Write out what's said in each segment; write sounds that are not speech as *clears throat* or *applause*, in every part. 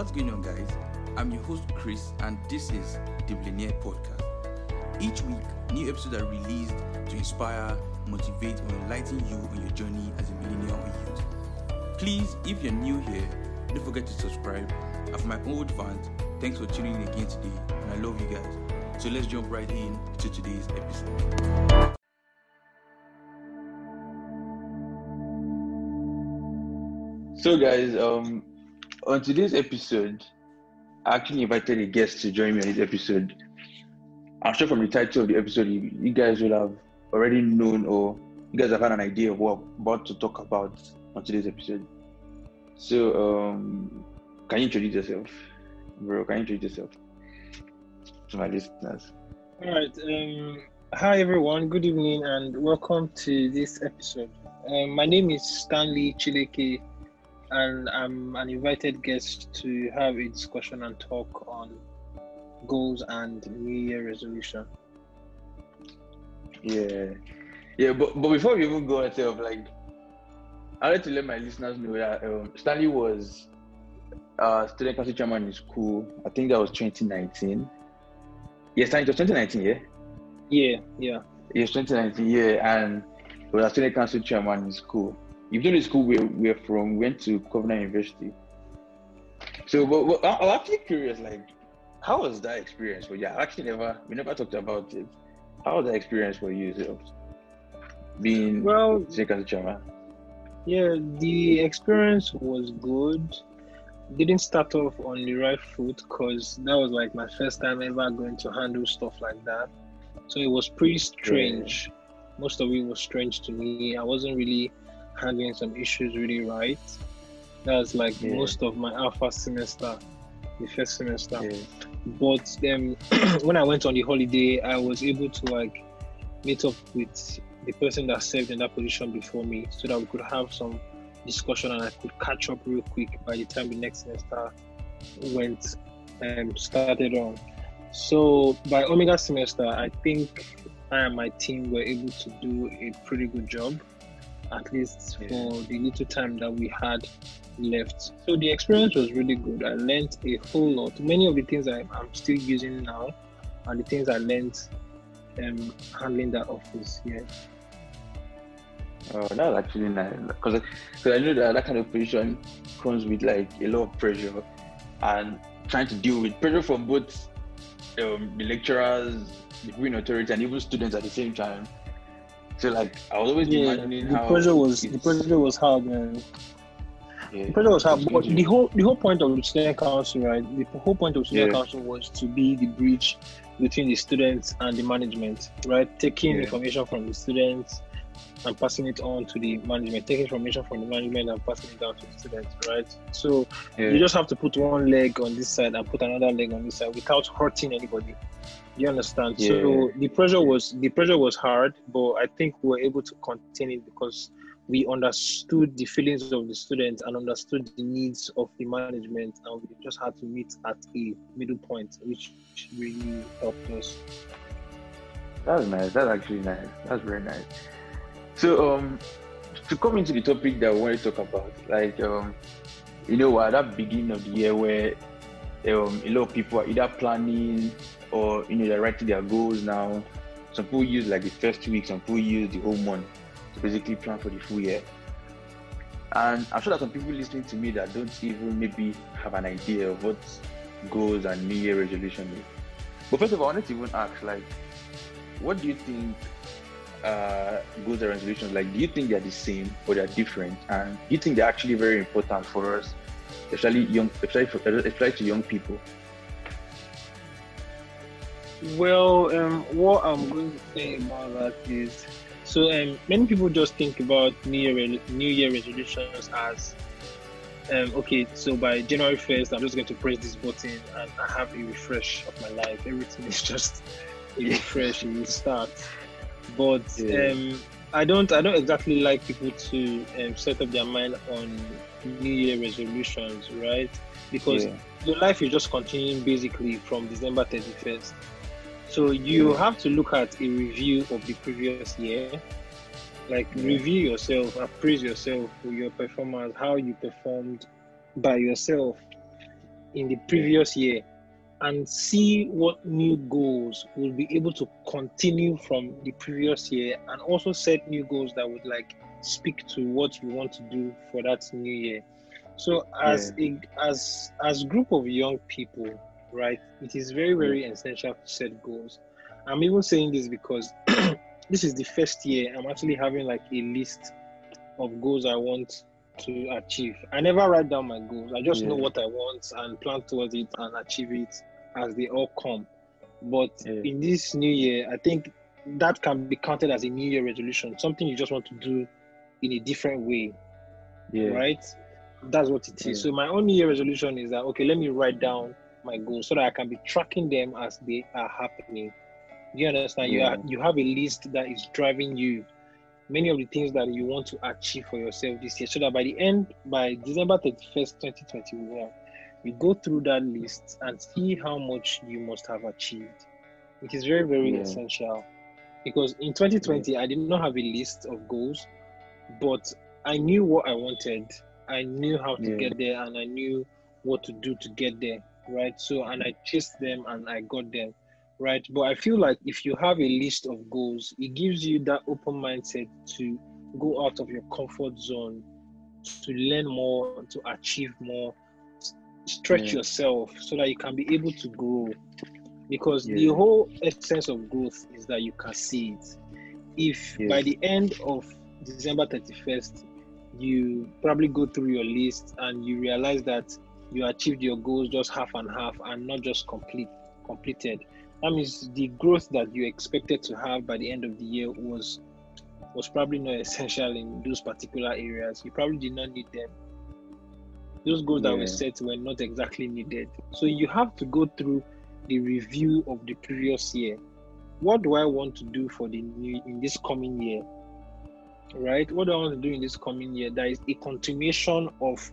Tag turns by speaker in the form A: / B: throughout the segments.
A: what's going on, guys? I'm your host, Chris, and this is the Millenaire Podcast. Each week, new episodes are released to inspire, motivate, or enlighten you on your journey as a millennial youth. Please, if you're new here, don't forget to subscribe. And for my old fans, thanks for tuning in again today, and I love you guys. So let's jump right in to today's episode. So, guys, um, on today's episode, I actually invited a guest to join me on this episode. I'm sure from the title of the episode, you, you guys will have already known or you guys have had an idea of what I'm about to talk about on today's episode. So, um, can you introduce yourself, bro? Can you introduce yourself to my listeners?
B: All right. Um, hi, everyone. Good evening and welcome to this episode. Um, my name is Stanley Chileke, and I'm an invited guest to have a discussion and talk on goals and New Year resolution.
A: Yeah, yeah. But but before we even go into like, I like to let my listeners know that um, Stanley was uh, student council chairman in school. I think that was 2019. Yes, Stanley, it was 2019. Yeah.
B: Yeah, yeah.
A: Yes, 2019. Yeah, and he was a student council chairman in school. Even done the school we're, we're from, we went to Covenant University. So, but, but I- I'm actually curious, like, how was that experience for you? I actually never, we never talked about it. How was that experience for you, yourself? Being
B: Well,
A: council chairman?
B: yeah, the experience was good. Didn't start off on the right foot because that was like my first time ever going to handle stuff like that. So it was pretty strange. Most of it was strange to me. I wasn't really handling some issues really right. That was like
A: Yeah.
B: most of my alpha semester, the first semester.
A: Yeah.
B: but then *clears throat* when I went on the holiday, I was able to like meet up with the person that served in that position before me, so that we could have some discussion and I could catch up real quick by the time the next semester went and started on. So by Omega semester, I think I and my team were able to do a pretty good job, at least
A: Yeah.
B: for the little time that we had left. So the experience was really good. I learned a whole lot. Many of the things I, I'm still using now are the things I learned um, handling that office. Yeah.
A: Oh, that's actually nice. Because I know that that kind of position comes with like a lot of pressure and trying to deal with pressure from both um, the lecturers, the green authority, and even students at the same time. So like I was always
B: Yeah. The pressure was the pressure was hard, man.
A: yeah,
B: The pressure was hard, but the whole the whole point of the student council, right? The whole point of student
A: Yeah.
B: council was to be the bridge between the students and the management, right? Taking information from the students and passing it on to the management, taking information from the management and passing it down to the students, right? So
A: yeah.
B: you just have to put one leg on this side and put another leg on this side without hurting anybody. You understand? So the pressure was the pressure was hard, but I think we were able to contain it because we understood the feelings of the students and understood the needs of the management, and we just had to meet at a middle point, which really helped us.
A: That's nice. That's actually nice. That's very nice. So, um, to come into the topic that we want to talk about, like, um, you know, at that beginning of the year where um, a lot of people are either planning or you know they're writing their goals now. Some people use like the first two weeks, some people use the whole month to basically plan for the full year. And I'm sure that some people listening to me that don't even maybe have an idea of what goals and New Year resolution is. But first of all, I wanted to even ask, like, what do you think uh, goals and resolutions like? Do you think they're the same or they're different? And do you think they're actually very important for us, especially young, especially, for, especially to young people?
B: Well, um, what I'm going to say about that is, so um, many people just think about New Year New Year resolutions as, um, okay, so by January first, I'm just going to press this button and I have a refresh of my life. Everything is *laughs* just a refresh, a restart. But
A: Yeah.
B: um, I don't, I don't exactly like people to um, set up their mind on New Year resolutions, right? Because
A: Yeah.
B: your life is just continuing basically from December 31st. So you
A: Yeah.
B: have to look at a review of the previous year, like review yourself, appraise yourself for your performance, how you performed by yourself. in the previous year and see what new goals we'll be able to continue from the previous year and also set new goals that would like speak to what you want to do for that new year so as yeah. a as as group of young people right it is very very mm. essential to set goals i'm even saying this because *clears throat* this is the first year i'm actually having like a list of goals i want to achieve i never write down my goals i just yeah. know what i want and plan towards it and achieve it as they all come. But yeah. in this new year, I think that can be counted as a new year resolution, something you just want to do in a different way. Yeah. Right? That's what it is. Yeah. So my own new year resolution is that okay, let me write down my goals so that I can be tracking them as they are happening. You understand? You are, you have a list that is driving you many of the things that you want to achieve for yourself this year so that by the end by december 31st 2021 you go through that list and see how much you must have achieved. It is very, very yeah. essential because in 2020, yeah. I did not have a list of goals, but I knew what I wanted. I knew how to yeah. get there and I knew what to do to get there, right? So, and I chased them and I got them, right? But I feel like if you have a list of goals, it gives you that open mindset to go out of your comfort zone, to learn more, to achieve more, stretch yeah. yourself so that you can be able to grow because yeah. the whole essence of growth is that you can see it if yeah. by the end of december 31st you probably go through your list and you realize that you achieved your goals just half and half and not just complete completed that means the growth that you expected to have by the end of the year was was probably not *laughs* essential in those particular areas you probably did not need them those goals yeah. that were set were not exactly needed. So you have to go through the review of the previous year. What do I want to do for the new in this coming year? Right? What do I want to do in this coming year? That is a continuation of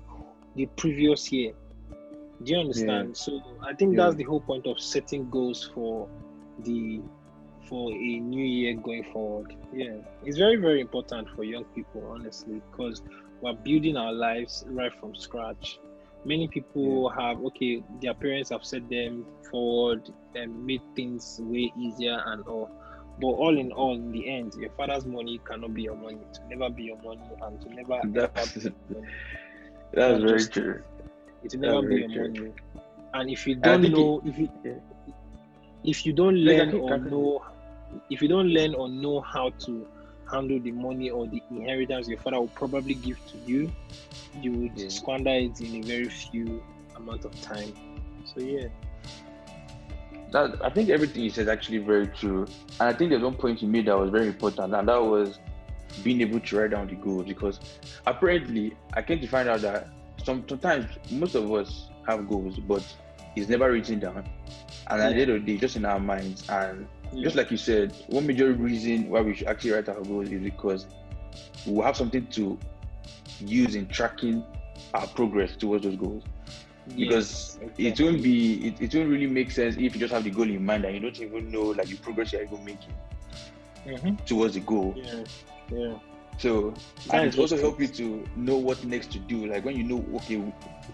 B: the previous year. Do you understand? Yeah. So I think yeah. that's the whole point of setting goals for the for a new year going forward. Yeah, it's very very important for young people, honestly, because we're building our lives right from scratch. Many people yeah. have okay, their parents have set them forward and made things way easier and all. But all in all, in the end, your father's money cannot be your money. To never be your money and to never.
A: That's, *laughs* that's very just, true.
B: It will never be your true. money. And if you don't know, it, if you yeah. if you don't learn or know, if you don't learn or know how to handle the money or the inheritance your father will probably give to you, you would yeah. squander it in a very few amount of time. So yeah.
A: That I think everything you said is actually very true. And I think there's one point you made that was very important, and that was being able to write down the goals because apparently I came to find out that some, sometimes most of us have goals, but it's never written down. And at the end of the day, just in our minds. And yeah. Just like you said, one major reason why we should actually write our goals is because we will have something to use in tracking our progress towards those goals. Because exactly. it won't be it, it won't really make sense if you just have the goal in mind and you don't even know like the progress you're even making mm-hmm. towards the goal.
B: Yeah. Yeah.
A: So and it also helps you to know what next to do. Like when you know, okay,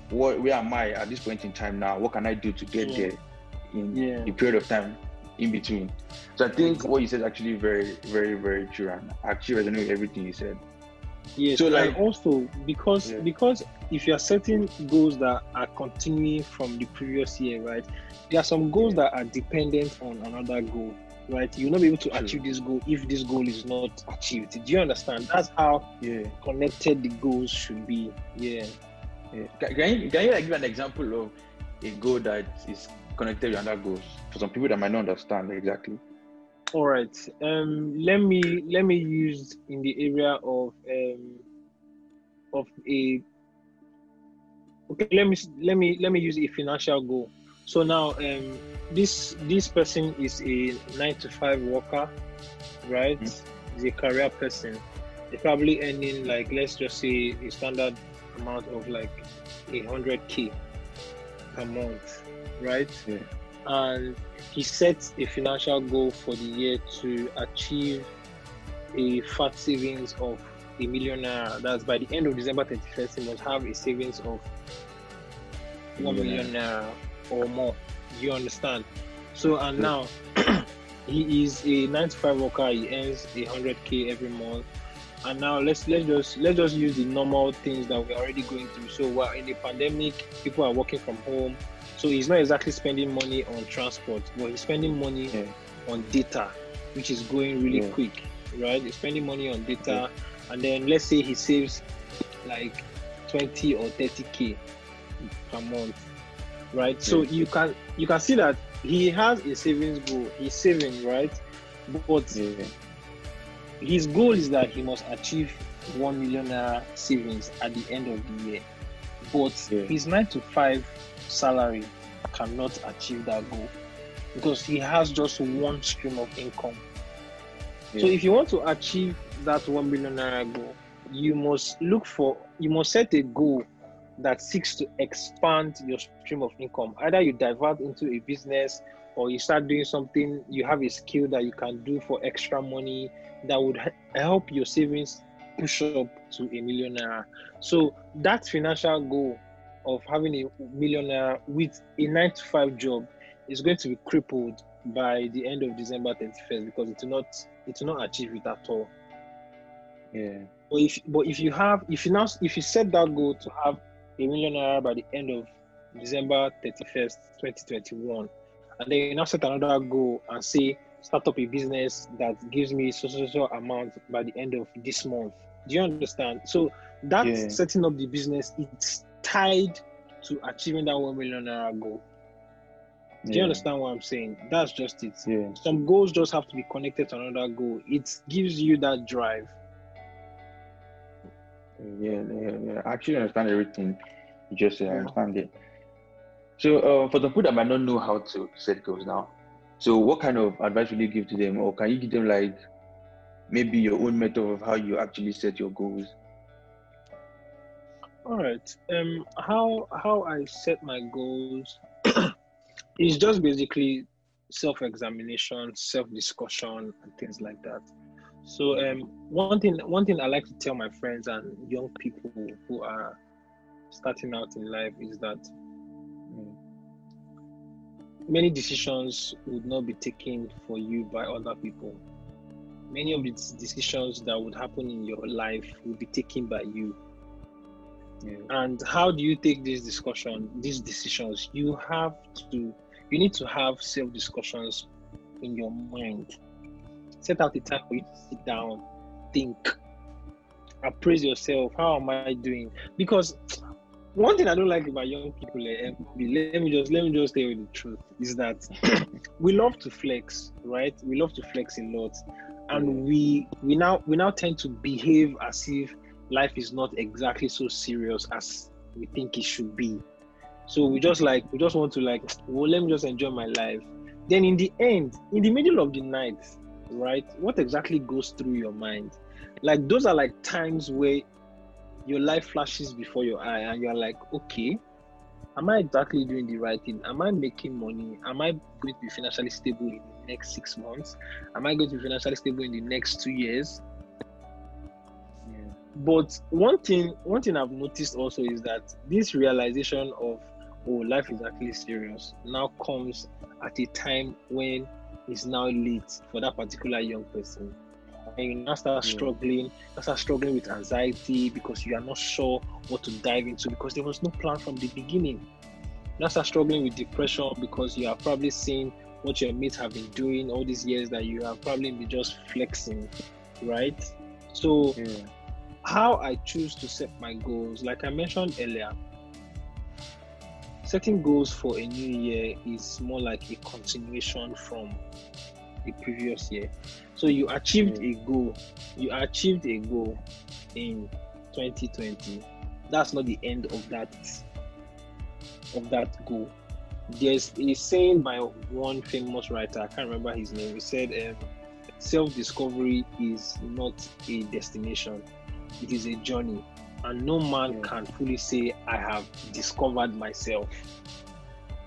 A: what where am I at this point in time now? What can I do to get yeah. there in yeah. the period of time in between. So I think what you said is actually very, very, very true, and I actually resonate with everything you said.
B: Yes, so like also because yeah. because if you are setting goals that are continuing from the previous year, right? There are some goals that are dependent on another goal, right? You'll not be able to true. achieve this goal if this goal is not achieved. Do you understand? That's how yeah. connected the goals should be. Yeah.
A: yeah. Can, can you can you like give an example of a goal that is connected with other goals for some people that might not understand exactly?
B: All right. Um, let me let me use in the area of um, of a okay. Let me let me let me use a financial goal. So now, um, this this person is a nine to five worker, right? Mm-hmm. He's a career person. They're probably earning like let's just say a standard amount of like a hundred k per month right?
A: Yeah.
B: And he sets a financial goal for the year to achieve a fat savings of a million naira. That's by the end of December 31st, he must have a savings of one million naira or more. You understand? So and now *clears throat* he is a 95 worker. He earns a hundred k every month. And now let's let's just let's just use the normal things that we're already going through. So we're in the pandemic. People are working from home. So he's not exactly spending money on transport, but he's spending money
A: Yeah.
B: on data, which is going really
A: Yeah.
B: quick, right? He's spending money on data, and then let's say he saves like 20 or 30k per month, right? So you can you can see that he has a savings goal. He's saving, right? But
A: Yeah.
B: his goal is that he must achieve one million naira savings at the end of the year. But
A: Yeah.
B: his nine to five salary cannot achieve that goal because he has just one stream of income. So if you want to achieve that one million naira goal, you must look for you must set a goal that seeks to expand your stream of income. Either you divert into a business or you start doing something, you have a skill that you can do for extra money that would help your savings push up to a million naira. So that financial goal of having a million naira with a nine to five job is going to be crippled by the end of December 31st because it will not it will not achieve it at all.
A: Yeah.
B: But if but if you have if you now if you set that goal to have a million naira by the end of December 31st, 2021, and then you now set another goal and say start up a business that gives me so so so amount by the end of this month. Do you understand? So that
A: Yeah.
B: setting up the business it's tied to achieving that one million naira goal. Do you
A: Yeah.
B: understand what I'm saying? That's just it.
A: Yeah.
B: Some goals just have to be connected to another goal. It gives you that drive.
A: Yeah, yeah, yeah. I actually understand everything you just said. I understand it. So, uh, for the people that might not know how to set goals now, so what kind of advice will you give to them, or can you give them like maybe your own method of how you actually set your goals?
B: All right. Um, how how I set my goals *clears throat* is just basically self-examination, self-discussion, and things like that. So um, one thing one thing I like to tell my friends and young people who are starting out in life is that. Many decisions would not be taken for you by other people. Many of the decisions that would happen in your life will be taken by you.
A: Yeah.
B: And how do you take this discussion, these decisions? You have to, you need to have self discussions in your mind. Set out a time for you to sit down, think, appraise yourself. How am I doing? Because one thing I don't like about young people, eh, let me just let me just tell you the truth, is that *coughs* we love to flex, right? We love to flex a lot, and we we now we now tend to behave as if life is not exactly so serious as we think it should be. So we just like we just want to like, well, let me just enjoy my life. Then in the end, in the middle of the night, right? What exactly goes through your mind? Like those are like times where your life flashes before your eye and you're like, okay, am I exactly doing the right thing? Am I making money? Am I going to be financially stable in the next six months? Am I going to be financially stable in the next two years?
A: Yeah.
B: But one thing, one thing I've noticed also is that this realization of oh, life is actually serious now comes at a time when it's now late for that particular young person. And you now start
A: Yeah.
B: struggling, you start struggling with anxiety because you are not sure what to dive into because there was no plan from the beginning. You now start struggling with depression because you are probably seeing what your mates have been doing all these years that you have probably been just flexing, right? So
A: Yeah.
B: how I choose to set my goals, like I mentioned earlier, setting goals for a new year is more like a continuation from the previous year. So you achieved a goal, you achieved a goal in 2020. That's not the end of that of that goal. There's a saying by one famous writer, I can't remember his name. He said, um, "Self-discovery is not a destination; it is a journey, and no man can fully say I have discovered myself."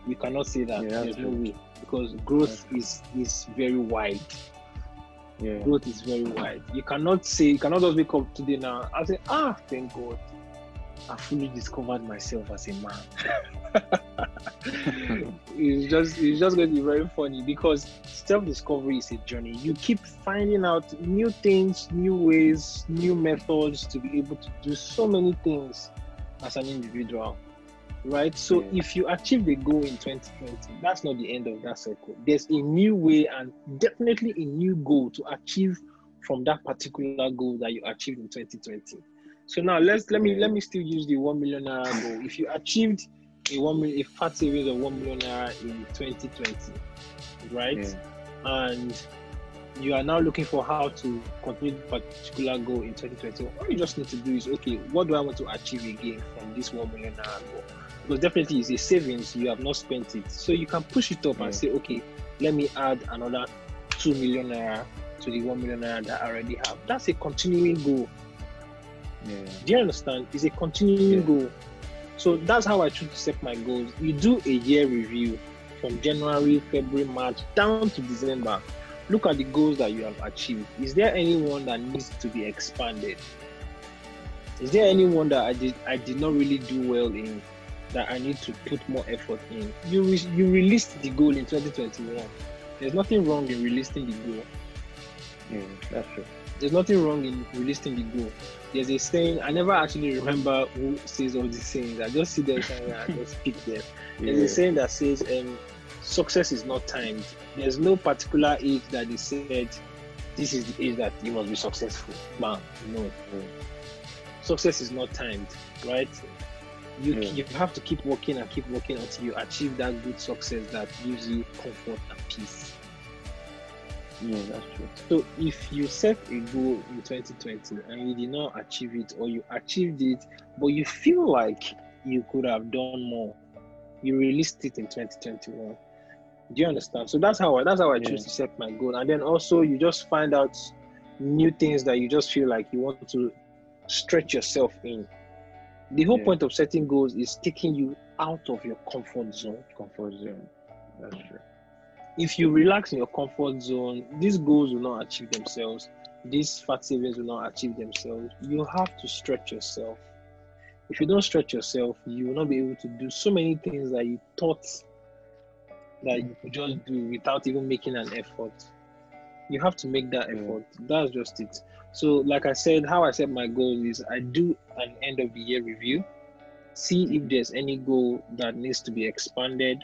B: You cannot say that.
A: Yeah,
B: There's no way because growth is is very wide.
A: Yeah.
B: Growth is very wide. You cannot say you cannot just wake up today now and say, "Ah, thank God, I fully discovered myself as a man." *laughs* it's just it's just going to be very funny because self-discovery is a journey. You keep finding out new things, new ways, new methods to be able to do so many things as an individual. Right? So
A: Yeah.
B: if you achieve the goal in 2020, that's not the end of that cycle. There's a new way and definitely a new goal to achieve from that particular goal that you achieved in 2020. So now let's let me
A: Yeah.
B: let me still use the one million naira goal. If you achieved a one million a fat savings of one million naira in 2020, right?
A: Yeah.
B: And you are now looking for how to complete the particular goal in 2020. All you just need to do is okay, what do I want to achieve again from this one million naira goal? Because definitely it's a savings, you have not spent it. So you can push it up
A: Yeah.
B: and say, okay, let me add another two million naira to the one million naira that I already have. That's a continuing goal.
A: Yeah.
B: Do you understand? It's a continuing
A: Yeah.
B: goal. So that's how I choose to set my goals. You do a year review from January, February, March down to December. Look at the goals that you have achieved. Is there anyone that needs to be expanded? Is there anyone that I did I did not really do well in that I need to put more effort in? You re- you released the goal in 2021. There's nothing wrong in releasing the goal.
A: Yeah. That's true.
B: There's nothing wrong in releasing the goal. There's a saying, I never actually remember who says all these things. I just see them somewhere and I just pick them. There's
A: Yeah.
B: a saying that says, um, success is not timed. There's no particular age that they said, this is the age that you must be successful. Man, no.
A: Yeah.
B: Success is not timed, right? You,
A: Yeah.
B: you have to keep working and keep working until you achieve that good success that gives you comfort and peace.
A: Yeah, that's true.
B: So if you set a goal in 2020 and you did not achieve it, or you achieved it, but you feel like you could have done more, you released it in 2021. Do you understand? So that's how I that's how I choose to set my goal. And then also you just find out new things that you just feel like you want to stretch yourself in. The whole
A: Yeah.
B: point of setting goals is taking you out of your comfort zone.
A: Comfort zone. That's true.
B: if you relax in your comfort zone, these goals will not achieve themselves. These fat savings will not achieve themselves. You have to stretch yourself. If you don't stretch yourself, you will not be able to do so many things that you thought that you could just do without even making an effort. You have to make that effort. That's just it. So, like I said, how I set my goals is I do an end of the year review, see if there's any goal that needs to be expanded,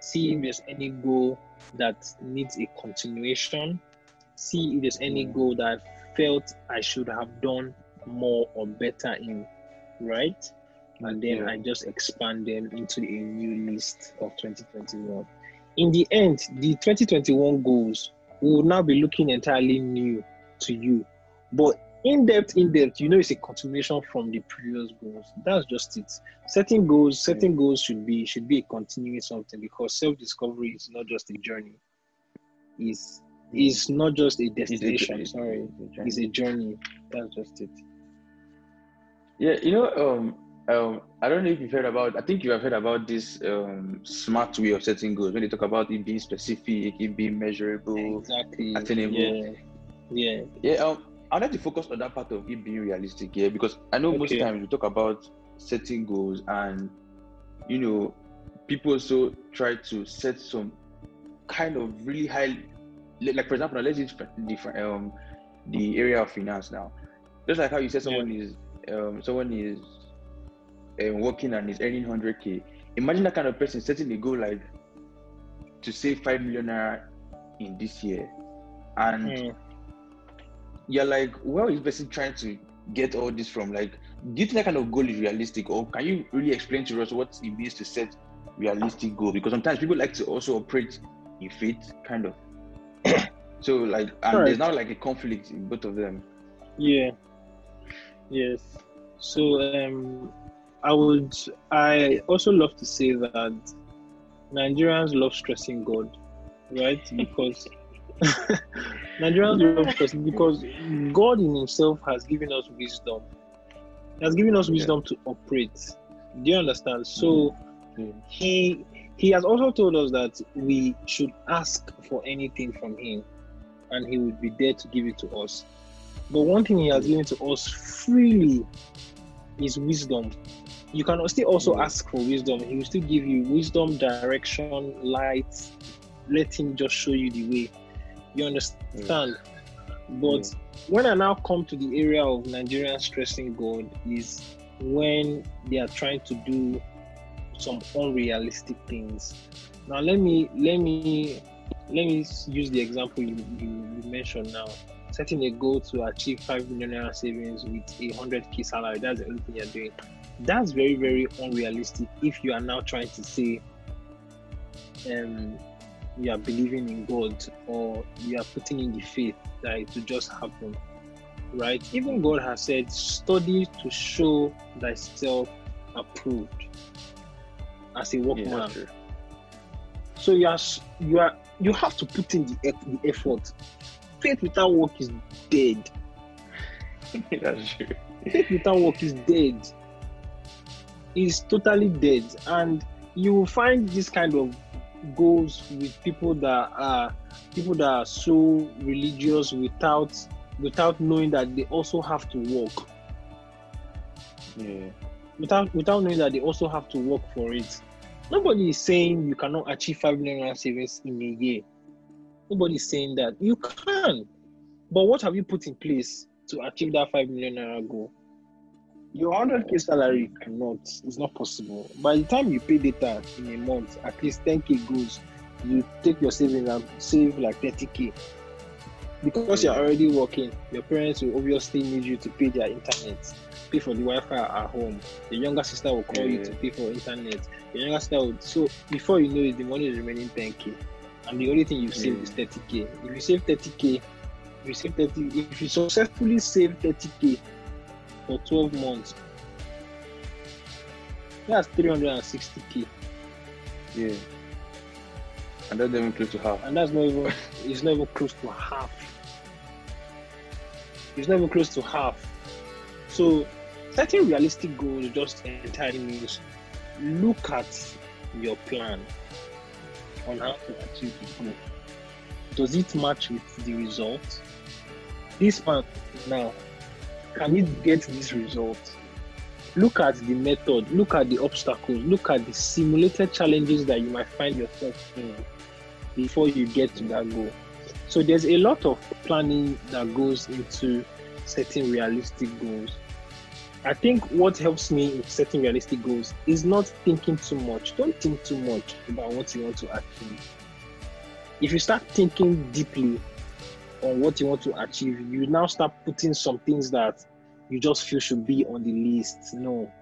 B: see if there's any goal that needs a continuation, see if there's any
A: Yeah.
B: goal that I felt I should have done more or better in, right? And then
A: Yeah.
B: I just expand them into a new list of 2021. In the end, the 2021 goals will now be looking entirely new to you. But in depth, in depth, you know it's a continuation from the previous goals. That's just it. Setting goals, setting goals should be should be a continuing something because self-discovery is not just a journey. Is is not just a destination. Sorry,
A: It's a journey.
B: it's a journey. That's just it.
A: Yeah, you know, um, um, I don't know if you've heard about. I think you have heard about this um, smart way of setting goals. When they talk about it being specific, it being measurable.
B: Exactly.
A: attainable.
B: Yeah. Yeah.
A: Yeah, um, I'd like to focus on that part of it being realistic. Yeah, because I know most times we talk about setting goals, and you know, people also try to set some kind of really high, like for example, let's use different um the area of finance now. Just like how you said someone is um someone is um, working and is earning 100k. Imagine that kind of person setting a goal like to save 5 million naira in this year. And
B: Mm.
A: You're like, where is person trying to get all this from? Like, do you think that kind of goal is realistic? Or can you really explain to us what it means to set realistic goal? Because sometimes people like to also operate in faith, kind of. *coughs* so, like, and
B: Right.
A: there's now like a conflict in both of them.
B: Yeah. Yes. So um I would I also love to say that Nigerians love stressing God, right? *laughs* Because *laughs* Nigerians love stressing because God in Himself has given us wisdom. He has given us
A: Yeah.
B: wisdom to operate. Do you understand? So
A: Yeah.
B: he he has also told us that we should ask for anything from him and he would be there to give it to us. But one thing he has given to us freely is wisdom. You can still also
A: Yeah.
B: ask for wisdom. He will still give you wisdom, direction, light. Let him just show you the way. You understand? But when I now come to the area of Nigerian stressing God, is when they are trying to do some unrealistic things. Now let me let me let me use the example you, you, you mentioned now. Setting a goal to achieve five million naira savings with a hundred k salary. That's the only thing you're doing. That's very very unrealistic. If you are now trying to say, um, you are believing in God or you are putting in the faith that it will just happen, right? Even God has said, "Study to show thyself approved as a
A: Yeah,
B: workman."
A: true.
B: So you are you are you have to put in the, the effort. Faith without work is dead. *laughs*
A: that's true.
B: Faith without work is dead. Is totally dead, and you will find this kind of goals with people that are people that are so religious without without knowing that they also have to work.
A: Yeah.
B: without without knowing that they also have to work for it. Nobody is saying you cannot achieve five million naira savings in a year. Nobody is saying that you can, but what have you put in place to achieve that five million naira goal? Your hundred k salary cannot. It's not possible. By the time you pay data in a month, at least ten k goes. You take your savings and save like thirty k. Because you're already working, your parents will obviously need you to pay their internet pay for the Wi-Fi at home. the younger sister will call you to pay for internet. the younger sister will so before you know it, the money is remaining 10k, and the only thing you've saved
A: Yeah.
B: is 30k. If you save 30k, if you save 30, if you successfully save 30k for 12 months, that's 360k,
A: Yeah. And that's even close to half.
B: and that's not even it's not even close to half. It's not even close to half. So setting realistic goals just entirely means look at your plan on how to achieve the goal. Does it match with the result? This man now, can it get this result? Look at the method, look at the obstacles, look at the simulated challenges that you might find yourself in before you get to that goal. So there's a lot of planning that goes into setting realistic goals. I think what helps me in setting realistic goals is not thinking too much. Don't think too much about what you want to achieve. If you start thinking deeply on what you want to achieve, you now start putting some things that you just feel should be on the list. No.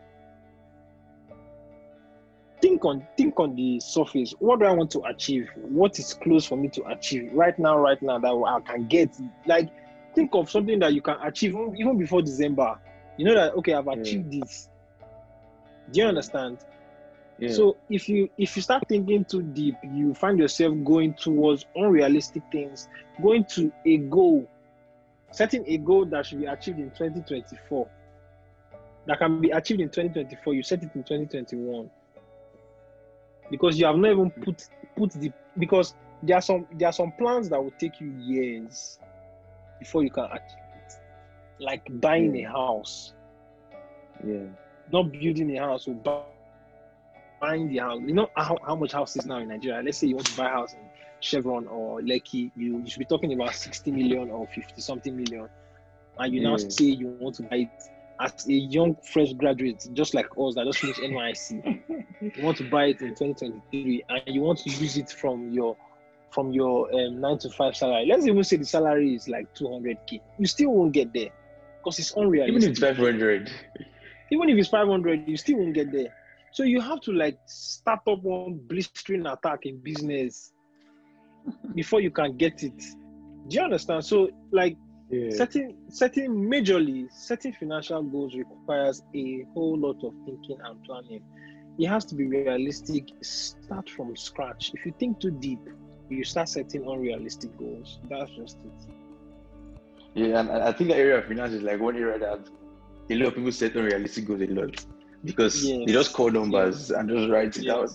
B: Think on think on the surface. What do I want to achieve? What is close for me to achieve right now, right now that I can get? Like think of something that you can achieve even before December. You know that okay, I've achieved this. Do you understand?
A: Yeah.
B: So if you if you start thinking too deep, you find yourself going towards unrealistic things, going to a goal, setting a goal that should be achieved in 2024. That can be achieved in 2024, you set it in 2021. Because you have not even put put the because there are some there are some plans that will take you years before you can achieve it. Like buying
A: Yeah.
B: a house
A: yeah.
B: not building a house or buy- buying the house. You know how, how much houses now in Nigeria? Let's say you want to buy a house in Chevron or Lekki, you, you should be talking about 60 million or 50 something million. And you now say you want to buy it as a young fresh graduate, just like us that just finished NYSC. you want to buy it in 2023 and you want to use it from your from your um, nine to five salary. Let's even say the salary is like 200k. You still won't get there because it's unrealistic
A: Even if it's 500.
B: even if it's 500 you still won't get there so you have to like start up one blistering attack in business before you can get it. Do you understand? So like
A: Yeah.
B: setting setting majorly setting financial goals requires a whole lot of thinking and planning. It has to be realistic start from scratch. If you think too deep you start setting unrealistic goals. That's just it.
A: Yeah, and I think the area of finance is like one area that a lot of people set unrealistic goals a lot because
B: Yes.
A: they just call numbers and just write it
B: Yes.
A: out.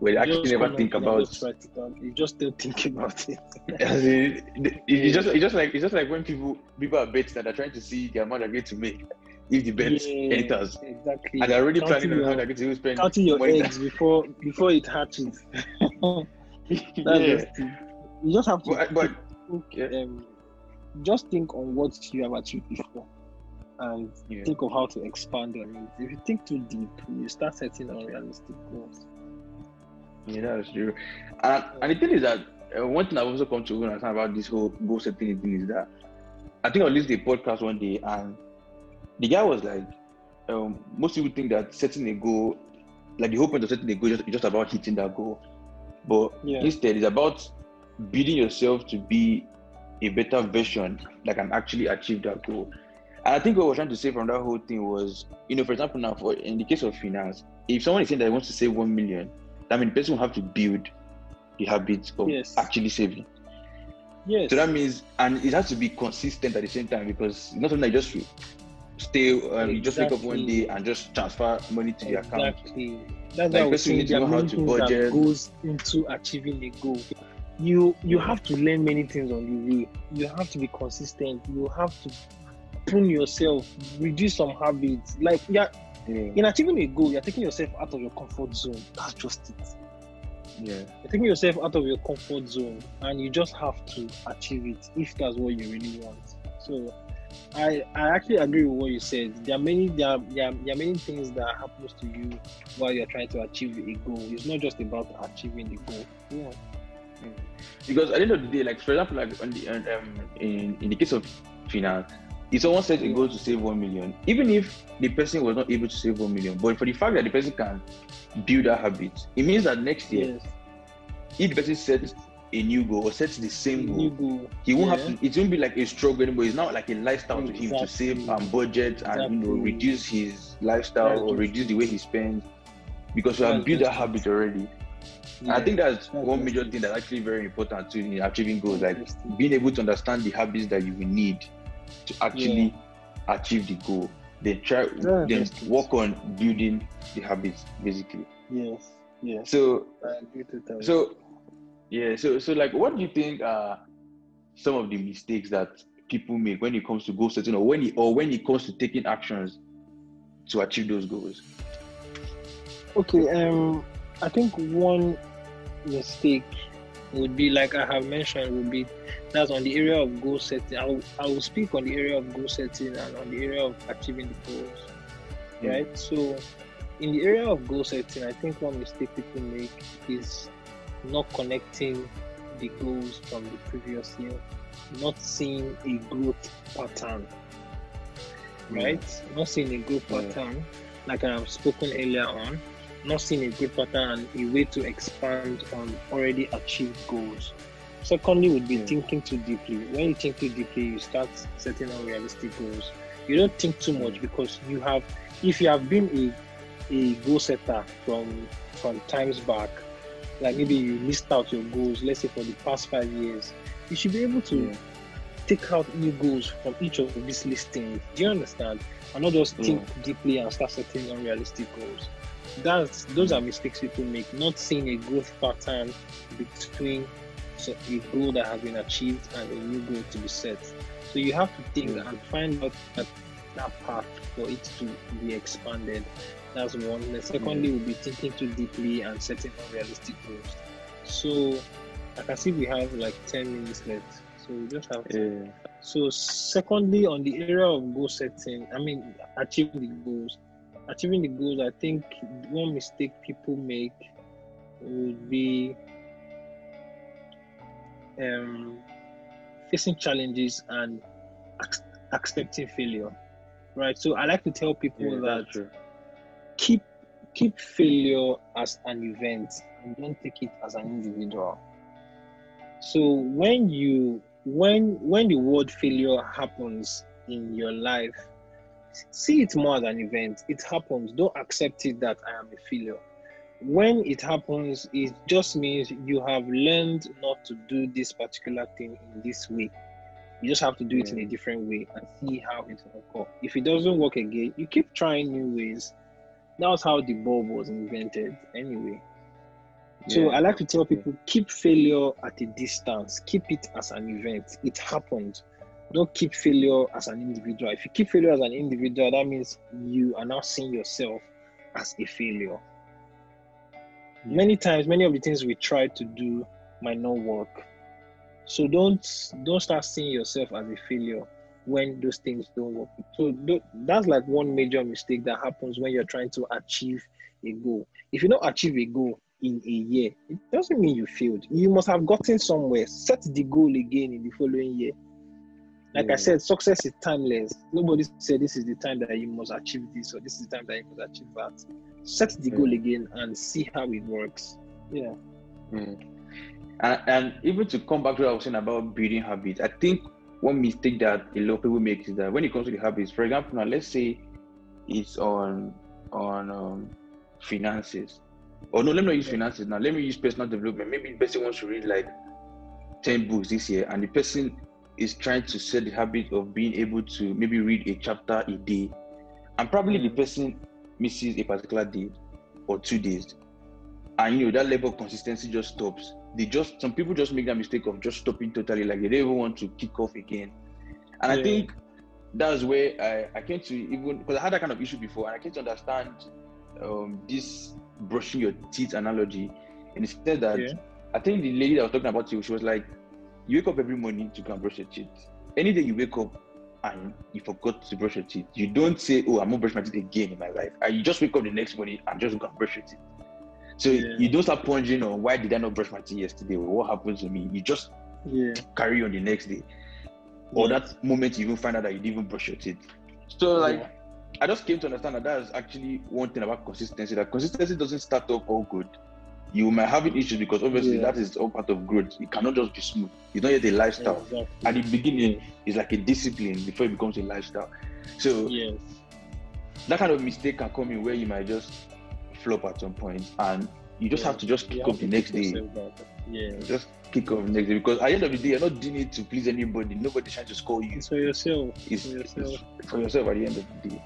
A: Well,
B: You
A: actually never think about.
B: just write it down. you just don't think *laughs* about it *laughs*
A: As in, it- just it's just like it's just like when people people are betting that they're trying to see the amount they're going to make. if the bet enters.
B: exactly.
A: And they're already
B: Counting
A: planning on how they're going to spend
B: counting your eggs before before it hatches. *laughs* That's
A: yeah.
B: just. You just have to
A: But, but yeah.
B: um, just think on what you have achieved before and
A: Yeah.
B: think of how to expand on it. If you think too deep, you start setting unrealistic goals.
A: Yeah, that's true. And, and the thing is that uh, one thing I've also come to understand about this whole goal setting thing is that I think I listened to a podcast one day and the guy was like, um, most people think that setting a goal, like the whole point of setting a goal is just, just about hitting that goal. But
B: Yeah.
A: instead, it's about building yourself to be a better version that can actually achieve that goal. And I think what we're trying to say from that whole thing was, you know, for example, now for in the case of finance, if someone is saying that he wants to save one million, that means the person will have to build the habit of
B: Yes.
A: actually saving.
B: Yes.
A: So that means, and it has to be consistent at the same time because it's not something that you just stay, um, you just wake up one day and just transfer money to the account.
B: Exactly. That's
A: Like,
B: I was
A: person needs to know how to
B: things that
A: budget.
B: goes into achieving a goal. You you
A: Yeah.
B: have to learn many things on the way. You have to be consistent. You have to prune yourself, reduce some habits. Like yeah,
A: Yeah.
B: in achieving a goal, you're taking yourself out of your comfort zone. That's just it.
A: yeah.
B: You're taking yourself out of your comfort zone, and you just have to achieve it if that's what you really want. So, I I actually agree with what you said. There are many there are, there are, there are many things that happens to you while you're trying to achieve a goal. It's not just about achieving the goal. Yeah.
A: Because at the end of the day, like for example, like on the um, in in the case of finance, if someone says a goal to save one million, even if the person was not able to save one million, but for the fact that the person can build that habit, it means that next year,
B: Yes.
A: if the person sets a new goal or sets the same goal,
B: goal.
A: he won't
B: Yeah.
A: have to. It won't be like a struggle anymore. It's not like a lifestyle to him to save and budget and you know reduce his lifestyle or reduce the way he spends because we have built that habit already. And I think that's
B: That's
A: one major thing that's actually very important to in achieving goals, like being able to understand the habits that you will need to actually achieve the goal. Then try,
B: Yeah,
A: then work on building the habits, basically.
B: Yes. Yes.
A: So,
B: I agree to that.
A: so yeah, so so like, what do you think are some of the mistakes that people make when it comes to goal setting, or when it, or when it comes to taking actions to achieve those goals?
B: Okay, um, I think one mistake would be like I have mentioned would be that's on the area of goal setting. I will, I will speak on the area of goal setting and on the area of achieving the goals.
A: Yeah.
B: Right. So, in the area of goal setting, I think one mistake people make is not connecting the goals from the previous year, not seeing a growth pattern. Hmm. Right. Not seeing a growth
A: Yeah.
B: pattern, like I have spoken earlier on not seeing a good pattern and a way to expand on already achieved goals. Secondly, would be
A: Yeah.
B: thinking too deeply. When you think too deeply, you start setting unrealistic goals. You don't think too much hmm. because you have, if you have been a, a goal setter from from times back, like maybe you list out your goals, let's say for the past five years, you should be able to
A: Yeah.
B: take out new goals from each of these listings. Do you understand? And not just hmm. think deeply and start setting unrealistic goals. That's those are mistakes people make, not seeing a growth pattern between so a goal that has been achieved and a new goal to be set. So you have to think and find out that, that path for it to be expanded. That's one. The secondly we'll be thinking too deeply and setting unrealistic goals. So I can see we have like 10 minutes left. So we just have to
A: Yeah.
B: so, secondly, on the area of goal setting, I mean, achieving the goals, achieving the goals, I think one mistake people make would be um, facing challenges and ac- accepting failure. Right. So, I like to tell people
A: Yeah,
B: that keep keep failure as an event and don't take it as an individual so when you when when the word failure happens in your life see it more as an event it happens don't accept it that i am a failure when it happens it just means you have learned not to do this particular thing in this way. You just have to do it in a
A: mm.
B: different way and see how it will work if it doesn't work again you keep trying new ways. That was how the bulb was invented anyway. So
A: Yeah.
B: i like to tell people keep failure at a distance. Keep it as an event. It happened. Don't keep failure as an individual. If you keep failure as an individual, that means you are now seeing yourself as a failure. Many times, many of the things we try to do might not work. So don't don't start seeing yourself as a failure when those things don't work. So that's like one major mistake that happens when you're trying to achieve a goal. If you don't achieve a goal in a year, it doesn't mean you failed. You must have gotten somewhere. Set the goal again in the following year. Like yeah. I said, success is timeless. Nobody said this is the time that you must achieve this or this is the time that you must achieve that. Set the yeah. goal again and see how it works. Yeah.
A: Mm. And, and even to come back to what I was saying about building habits, I think one mistake that a lot of people make is that when it comes to the habits, for example, now let's say it's on on um, finances. Or no, let me not use finances now. Let me use personal development. Maybe the person wants to read like 10 books this year, and the person is trying to set the habit of being able to maybe read a chapter a day. And probably the person misses a particular day or two days. And you know, that level of consistency just stops. They just some people just make that mistake of just stopping totally, like they don't even want to kick off again. And yeah. I think that's where I, I came to even because I had that kind of issue before, and I came to understand um, this brushing your teeth analogy. And instead that yeah. I think the lady that was talking about you, she was like, You wake up every morning to go and brush your teeth. Any day you wake up and you forgot to brush your teeth, you don't say, Oh, I'm gonna brush my teeth again in my life. And you just wake up the next morning and just go and brush your teeth. So yeah. you don't start pondering on why did I not brush my teeth yesterday or what happened to me. You just yeah. carry on the next day. Or that moment you even find out that you didn't even brush your teeth. So like I just came to understand that that is actually one thing about consistency. That consistency doesn't start off all good. You might have issues because obviously yeah. that is all part of growth. It cannot just be smooth. It's not yet a lifestyle. Yeah, exactly. At the beginning, yeah. it's like a discipline before it becomes a lifestyle. So yes. that kind of mistake can come in where you might just flop at some point, and you just have to just kick up the next day. Yeah. Just kick off the next day because at the end of the day, you're not doing it to please anybody. Nobody's trying to score you.
B: It's for yourself.
A: It's, for yourself. It's for yourself at the end of the day.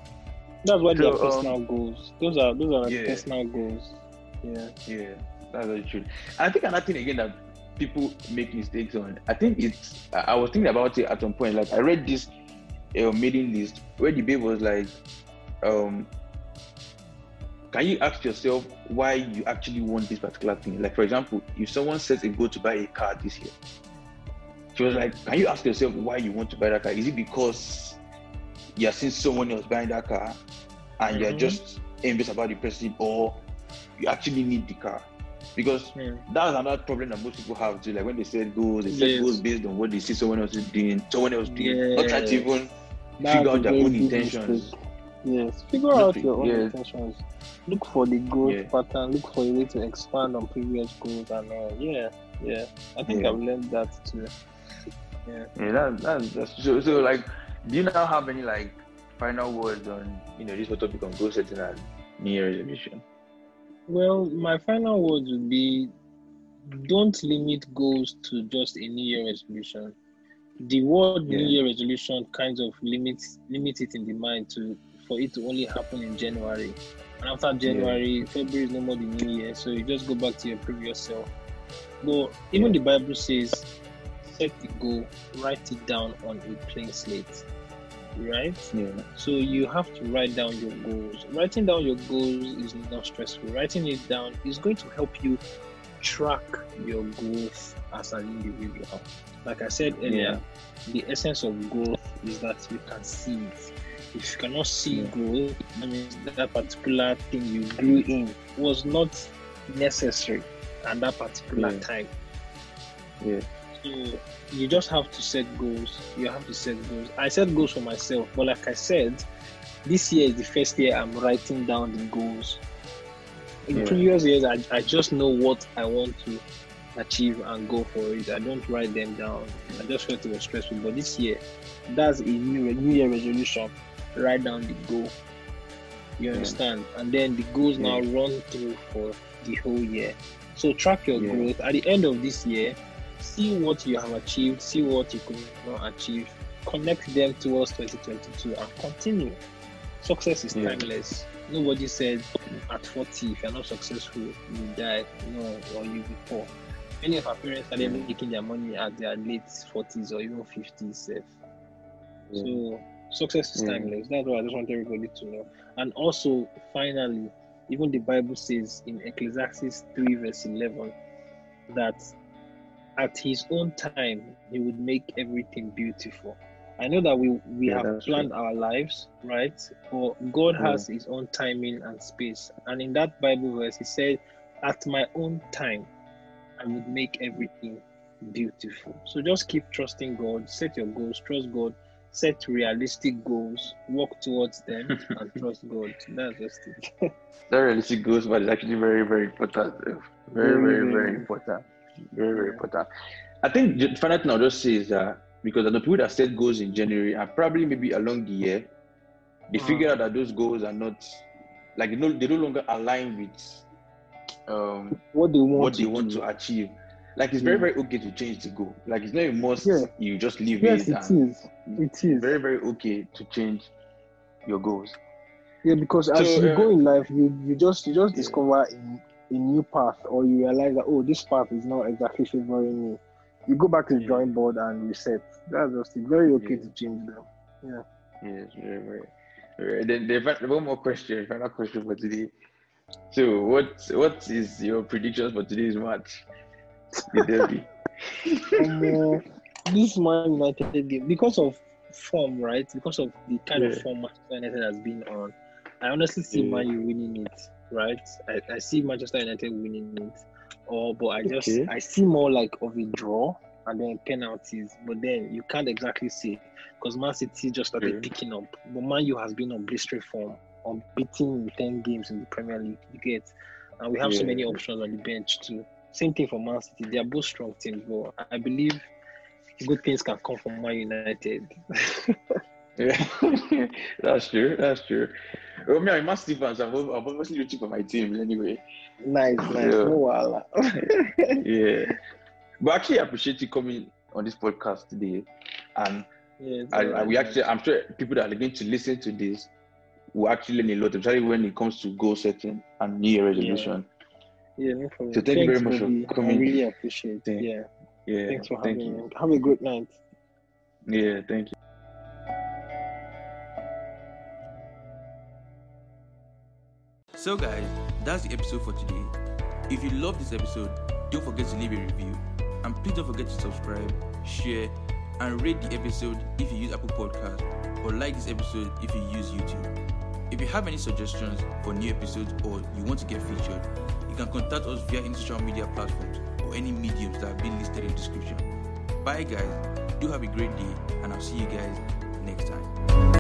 B: That's why so, they are personal um, goals. Those are those are yeah. personal goals. Yeah.
A: Yeah, that's very true. And I think another thing again that people make mistakes on. I think it's. I was thinking about it at some point. Like I read this uh, mailing list where the babe was like, um, can you ask yourself why you actually want this particular thing? Like for example, if someone says a goal to buy a car this year, she was like, can you ask yourself why you want to buy that car? Is it because you're seeing someone else buying that car and mm-hmm. you're just envious about the person or you actually need the car because mm. that's another problem that most people have too. Like when they set goals, they set yes. goals based on what they see someone else is doing, someone else doing, yeah. not trying to even that's figure out their own intentions.
B: Mistake. Yes, figure out your own yes. intentions. Look for the growth yeah. pattern. Look for a way to expand on previous goals, and uh, yeah, yeah. I think yeah. I've learned that too.
A: Yeah, yeah. That, that, that's so. So like do you now have any like final words on you know this whole topic on goal setting and New Year resolution?
B: Well, my final words would be don't limit goals to just a New Year resolution. The word yeah. New Year resolution kind of limits limits it in the mind to for it to only happen in January. And after January, yeah. February is no more the new year, so you just go back to your previous self. But even yeah. the Bible says, set the goal, write it down on a plain slate right? Yeah. So you have to write down your goals. Writing down your goals is not stressful. Writing it down is going to help you track your growth as an individual. Like I said earlier, yeah. the essence of growth is that you can see it. If you cannot see yeah. growth, that means that particular thing you grew in was not necessary at that particular yeah. time.
A: Yeah.
B: So you just have to set goals. You have to set goals. I set goals for myself, but like I said, this year is the first year I'm writing down the goals. In yeah. previous years, I, I just know what I want to achieve and go for it. I don't write them down. I just felt it was stressful. But this year, that's a new New Year resolution. Write down the goal. You understand? Yeah. And then the goals yeah. now run through for the whole year. So track your growth. At the end of this year, see what you have achieved, see what you could not achieve, connect them towards 2022 and continue. Success is timeless. Yeah. Nobody said at 40, if you're not successful, you die. No, or you be poor. Many of our parents started making their money at their late 40s or even 50s.
A: Yeah.
B: So success is timeless. That's what I just want everybody to know. And also, finally, even the Bible says in Ecclesiastes 3, verse 11, that at his own time he would make everything beautiful. I know that we, we
A: Yeah,
B: have planned our lives, right? But God
A: Yeah.
B: has his own timing and space. And in that Bible verse, he said, At my own time, I would make everything beautiful. So just keep trusting God, set your goals, trust God, set realistic goals, work towards them, *laughs* and trust God. That's just it.
A: That realistic goals, but it's actually very, very important. Very,
B: very,
A: very
B: very
A: important. Very, very important. I think the final thing I'll just say is that because I know people that set goals in January and probably maybe along the year, they
B: Uh-huh.
A: figure out that those goals are not like you know they no longer align with um
B: What they want
A: what they
B: to
A: want
B: do.
A: to achieve. Like it's very,
B: Yeah.
A: very okay to change the goal. Like it's not a must
B: Yeah.
A: you just leave
B: Yes,
A: it.
B: it
A: and
B: is. It is.
A: Very, very okay to change your goals.
B: Yeah, because as
A: So,
B: you
A: uh,
B: go in life, you you just you just
A: Yeah.
B: discover a, a new path, or you realize that oh, this path is not exactly favoring me. You go back to the
A: Yeah.
B: drawing board and reset. That's just it. Very okay
A: Yeah.
B: to change them.
A: Yeah yes, very, very. very. Then the one more question, final question for today. So, what what is your predictions for today's match? The derby. *laughs*
B: Um, uh, this Man United game, because of form, right? Because of the kind of
A: Yeah.
B: form Manchester United has been on, I honestly see
A: Yeah.
B: Man U winning it, right? I, I see Manchester United winning it, or but I just
A: Okay.
B: I see more like of a draw and then penalties. But then you can't exactly see because Man City just started
A: Yeah.
B: picking up, but Man U has been on blistering form, unbeaten in ten games in the Premier League. You get, and we have so many options on the bench too. Same thing for Man City. They are both strong teams, but I believe good things can come from Man United. *laughs*
A: Yeah, *laughs* that's true. That's true. Well, me, I'm a Man City fan, so I'm, ob- I'm obviously rooting for my team anyway.
B: nice, nice.
A: Yeah.
B: No wahala. *laughs*
A: Yeah. But actually, I appreciate you coming on this podcast today, and
B: yeah,
A: I, I,
B: alright,
A: we actually, I'm sure people that are going to listen to this will actually learn a lot, especially when it comes to goal setting and New Year resolution.
B: Yeah, no problem.
A: So thank you very much for
B: Bobby. I
A: coming.
B: really appreciate it. Yeah.
A: Yeah,
B: Thanks for
A: thank
B: having
A: you.
B: me. Have a great night.
A: Yeah, thank you.
C: So, guys, that's the episode for today. If you love this episode, don't forget to leave a review. And please don't forget to subscribe, share, and rate the episode if you use Apple Podcast, or like this episode if you use YouTube. If you have any suggestions for new episodes or you want to get featured, you can contact us via any social media platforms or any mediums that have been listed in the description. Bye, guys. Do have a great day, and I'll see you guys.